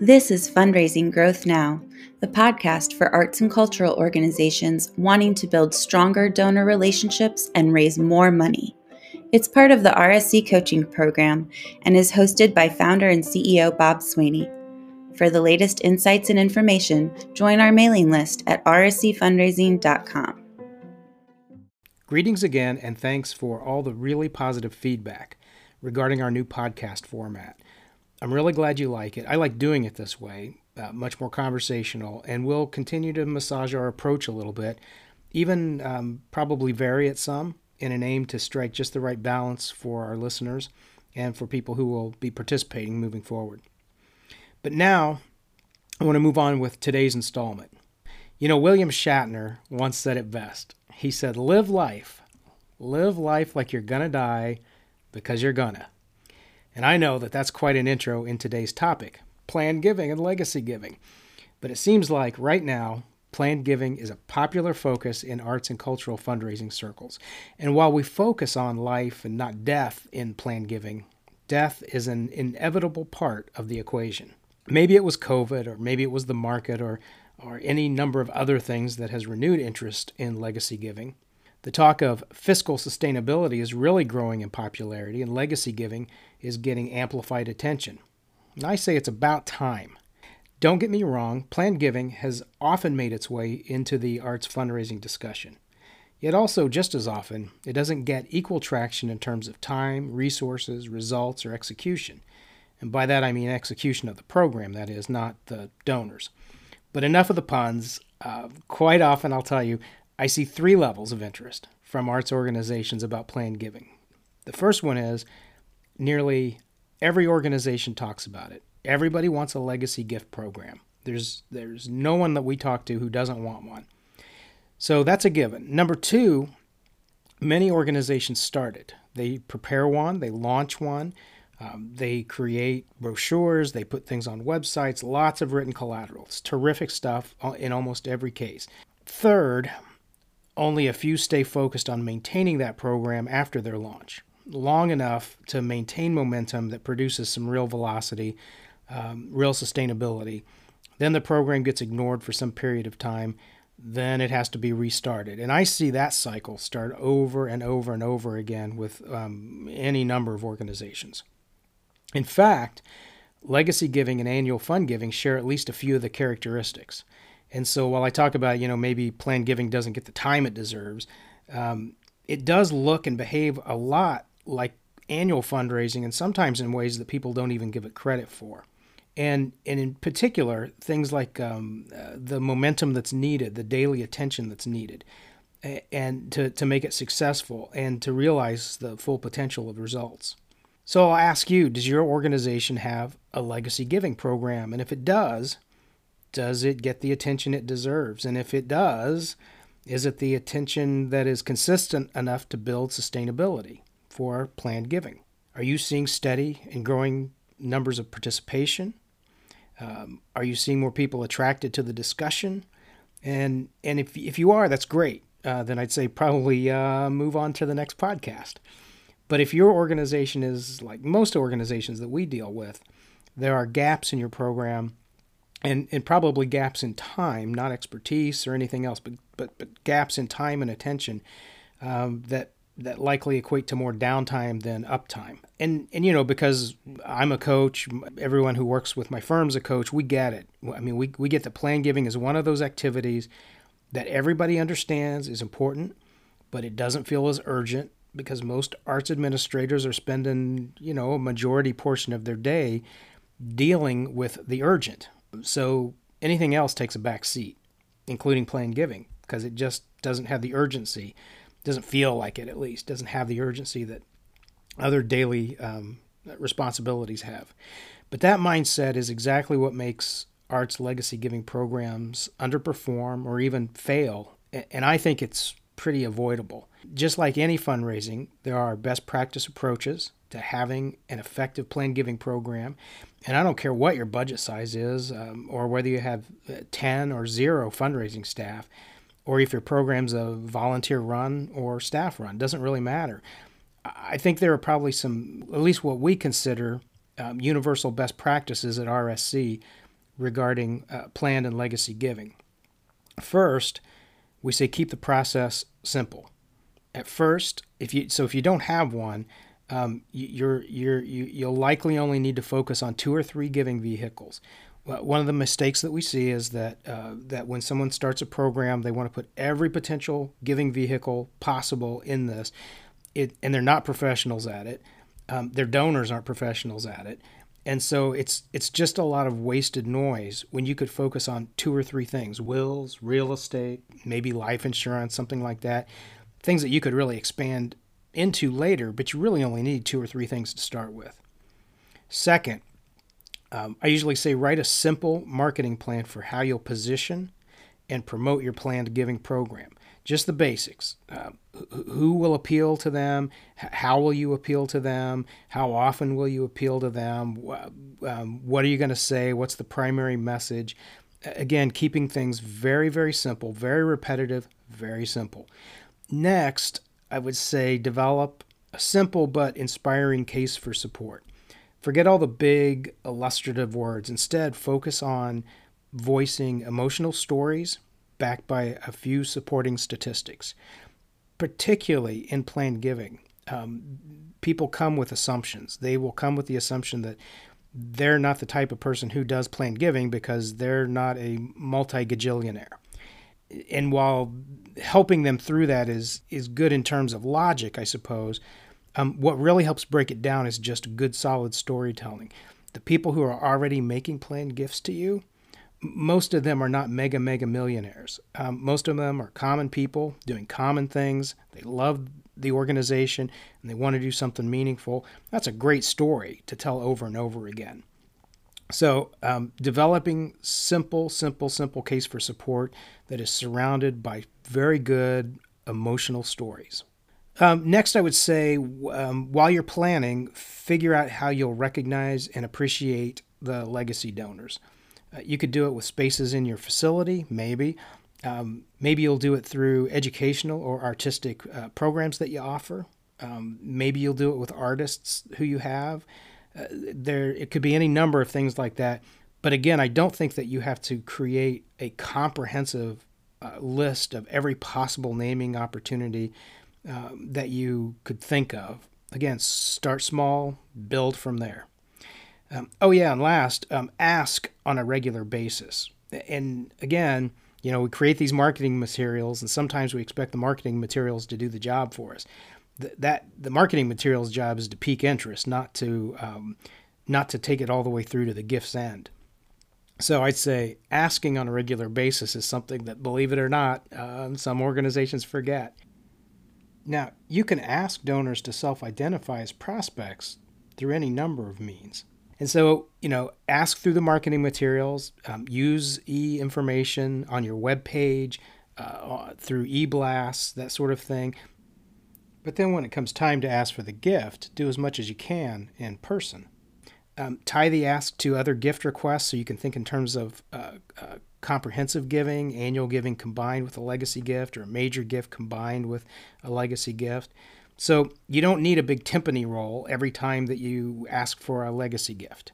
This is Fundraising Growth Now, the podcast for arts and cultural organizations wanting to build stronger donor relationships and raise more money. It's part of the RSC coaching program and is hosted by founder and CEO Bob Swaney. For the latest insights and information, join our mailing list at rscfundraising.com. Greetings again, and thanks for all the really positive feedback regarding our new podcast format. I'm really glad you like it. I like doing it this way, uh, much more conversational, and we'll continue to massage our approach a little bit, even um, probably vary it some in an aim to strike just the right balance for our listeners and for people who will be participating moving forward. But now, I want to move on with today's installment. You know, William Shatner once said it best. He said, Live life. Live life like you're to die because you're to. And I know that that's quite an intro in today's topic planned giving and legacy giving. But it seems like right now, Planned giving is a popular focus in arts and cultural fundraising circles. And while we focus on life and not death in planned giving, death is an inevitable part of the equation. Maybe it was COVID, or maybe it was the market, or, or any number of other things that has renewed interest in legacy giving. The talk of fiscal sustainability is really growing in popularity, and legacy giving is getting amplified attention. And I say it's about time. Don't get me wrong, planned giving has often made its way into the arts fundraising discussion. Yet also, just as often, it doesn't get equal traction in terms of time, resources, results, or execution. And by that I mean execution of the program, that is, not the donors. But enough of the puns. Uh, quite often, I'll tell you, I see three levels of interest from arts organizations about planned giving. The first one is nearly every organization talks about it. Everybody wants a legacy gift program. There's there's no one that we talk to who doesn't want one. So that's a given. Number two, many organizations start it. They prepare one, they launch one, um, they create brochures, they put things on websites, lots of written collateral. It's terrific stuff uh, in almost every case. Third, only a few stay focused on maintaining that program after their launch long enough to maintain momentum that produces some real velocity um, real sustainability. Then the program gets ignored for some period of time. Then it has to be restarted. And I see that cycle start over and over and over again with um, any number of organizations. In fact, legacy giving and annual fund giving share at least a few of the characteristics. And so while I talk about, you know, maybe planned giving doesn't get the time it deserves, um, it does look and behave a lot like annual fundraising and sometimes in ways that people don't even give it credit for and and in particular things like um, uh, the momentum that's needed, the daily attention that's needed, and to to make it successful and to realize the full potential of results. So I'll ask you: Does your organization have a legacy giving program? And if it does, does it get the attention it deserves? And if it does, is it the attention that is consistent enough to build sustainability for planned giving? Are you seeing steady and growing numbers of participation? Um, are you seeing more people attracted to the discussion? And and if if you are, that's great. Uh, then I'd say probably uh, move on to the next podcast. But if your organization is like most organizations that we deal with, there are gaps in your program, and and probably gaps in time, not expertise or anything else, but but but gaps in time and attention um, that that likely equate to more downtime than uptime. And and you know because I'm a coach, everyone who works with my firm's a coach. We get it. I mean, we we get that plan giving is one of those activities that everybody understands is important, but it doesn't feel as urgent because most arts administrators are spending you know a majority portion of their day dealing with the urgent. So anything else takes a back seat, including plan giving, because it just doesn't have the urgency. Doesn't feel like it at least. Doesn't have the urgency that other daily um, responsibilities have. But that mindset is exactly what makes arts legacy giving programs underperform or even fail and i think it's pretty avoidable just like any fundraising there are best practice approaches to having an effective plan giving program and i don't care what your budget size is um, or whether you have uh, 10 or 0 fundraising staff or if your program's a volunteer run or staff run. Doesn't really matter. I think there are probably some, at least what we consider um, universal best practices at RSC regarding uh, planned and legacy giving. First, we say keep the process simple. At first, if you so if you don't have one, um, you're you're you, you'll likely only need to focus on two or three giving vehicles. One of the mistakes that we see is that uh, that when someone starts a program, they want to put every potential giving vehicle possible in this, it, and they're not professionals at it. Um, their donors aren't professionals at it, and so it's it's just a lot of wasted noise when you could focus on two or three things: wills, real estate, maybe life insurance, something like that. Things that you could really expand into later, but you really only need two or three things to start with. Second, um, I usually say write a simple marketing plan for how you'll position and promote your planned giving program. Just the basics. Uh, who will appeal to them? How will you appeal to them? How often will you appeal to them? Um, what are you going to say? What's the primary message? Again, keeping things very, very simple, very repetitive, very simple. Next, I would say develop a simple but inspiring case for support. Forget all the big illustrative words. Instead, focus on voicing emotional stories backed by a few supporting statistics, particularly in planned giving. Um, people come with assumptions. They will come with the assumption that they're not the type of person who does planned giving because they're not a multi gajillionaire. And while helping them through that is is good in terms of logic, I suppose. Um, what really helps break it down is just good, solid storytelling. The people who are already making planned gifts to you, most of them are not mega, mega millionaires. Um, most of them are common people doing common things. They love the organization and they want to do something meaningful. That's a great story to tell over and over again. So, um, developing simple, simple, simple case for support that is surrounded by very good emotional stories. Um, next, I would say um, while you're planning, figure out how you'll recognize and appreciate the legacy donors. Uh, you could do it with spaces in your facility, maybe. Um, maybe you'll do it through educational or artistic uh, programs that you offer. Um, maybe you'll do it with artists who you have. Uh, there, it could be any number of things like that. But again, I don't think that you have to create a comprehensive uh, list of every possible naming opportunity um, that you could think of. Again, start small, build from there. Um, oh, yeah, and last, um, ask on a regular basis. And again, you know, we create these marketing materials, and sometimes we expect the marketing materials to do the job for us that the marketing materials job is to pique interest, not to um, not to take it all the way through to the gift's end. So I'd say asking on a regular basis is something that, believe it or not, uh, some organizations forget. Now, you can ask donors to self identify as prospects through any number of means. And so, you know, ask through the marketing materials, um, use e information on your web page, uh, through e blasts, that sort of thing. But then when it comes time to ask for the gift, do as much as you can in person. Um, tie the ask to other gift requests so you can think in terms of uh, uh, comprehensive giving, annual giving combined with a legacy gift, or a major gift combined with a legacy gift. So you don't need a big timpani roll every time that you ask for a legacy gift.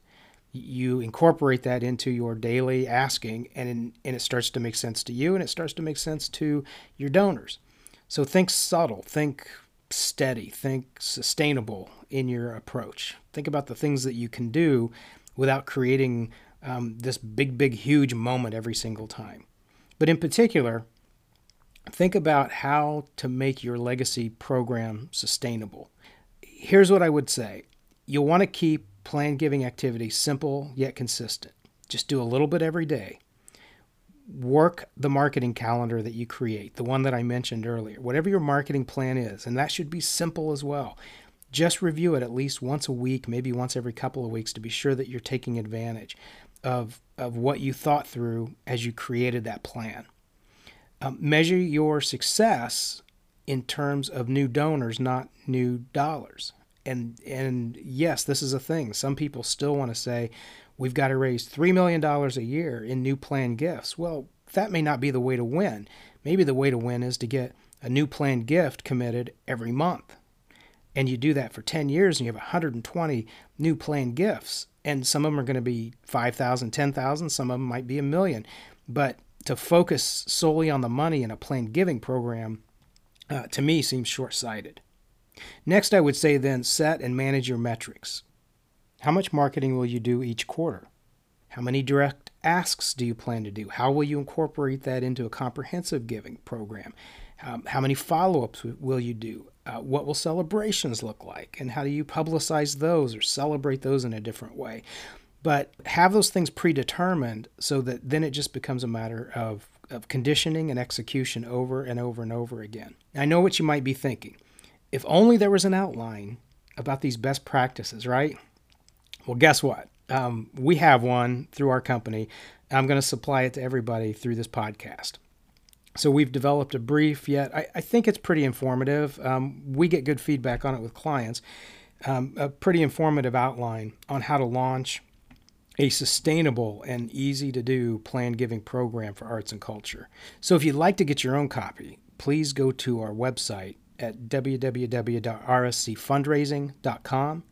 You incorporate that into your daily asking, and, in, and it starts to make sense to you, and it starts to make sense to your donors. So think subtle, think steady, think sustainable in your approach. Think about the things that you can do without creating um, this big, big, huge moment every single time. But in particular, think about how to make your legacy program sustainable. Here's what I would say you'll want to keep plan giving activities simple yet consistent. Just do a little bit every day work the marketing calendar that you create, the one that I mentioned earlier, whatever your marketing plan is, and that should be simple as well. Just review it at least once a week, maybe once every couple of weeks to be sure that you're taking advantage of, of what you thought through as you created that plan. Um, measure your success in terms of new donors, not new dollars. And and yes, this is a thing. Some people still want to say, we've got to raise $3 million a year in new plan gifts. Well, that may not be the way to win. Maybe the way to win is to get a new planned gift committed every month. And you do that for 10 years and you have 120 new planned gifts. And some of them are going to be 5,000, 10,000, some of them might be a million. But to focus solely on the money in a planned giving program, uh, to me, seems short sighted. Next, I would say then set and manage your metrics. How much marketing will you do each quarter? How many direct asks do you plan to do? How will you incorporate that into a comprehensive giving program? Um, how many follow ups will you do? Uh, what will celebrations look like? And how do you publicize those or celebrate those in a different way? But have those things predetermined so that then it just becomes a matter of, of conditioning and execution over and over and over again. I know what you might be thinking. If only there was an outline about these best practices, right? Well, guess what? Um, we have one through our company. I'm going to supply it to everybody through this podcast. So we've developed a brief yet. I, I think it's pretty informative. Um, we get good feedback on it with clients. Um, a pretty informative outline on how to launch a sustainable and easy to do plan giving program for arts and culture. So if you'd like to get your own copy, please go to our website at www.rscfundraising.com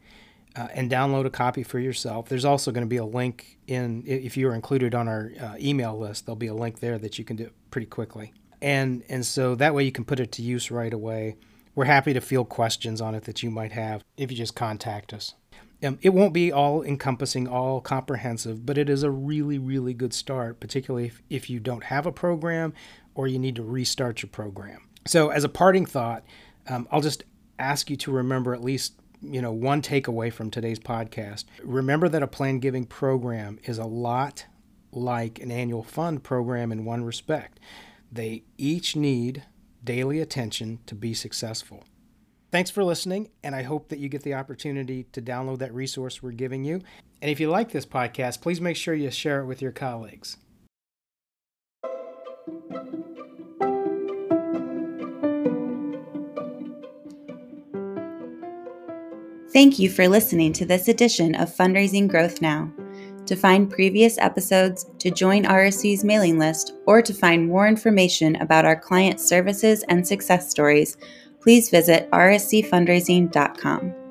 uh, and download a copy for yourself. There's also going to be a link in, if you are included on our uh, email list, there'll be a link there that you can do pretty quickly. And, and so that way you can put it to use right away. We're happy to field questions on it that you might have if you just contact us. Um, it won't be all encompassing, all comprehensive, but it is a really, really good start, particularly if, if you don't have a program or you need to restart your program. So, as a parting thought, um, I'll just ask you to remember at least you know one takeaway from today's podcast. Remember that a plan giving program is a lot like an annual fund program in one respect. They each need daily attention to be successful. Thanks for listening and i hope that you get the opportunity to download that resource we're giving you. And if you like this podcast please make sure you share it with your colleagues Thank you for listening to this edition of Fundraising Growth Now. To find previous episodes, to join RSC's mailing list, or to find more information about our client services and success stories, please visit rscfundraising.com.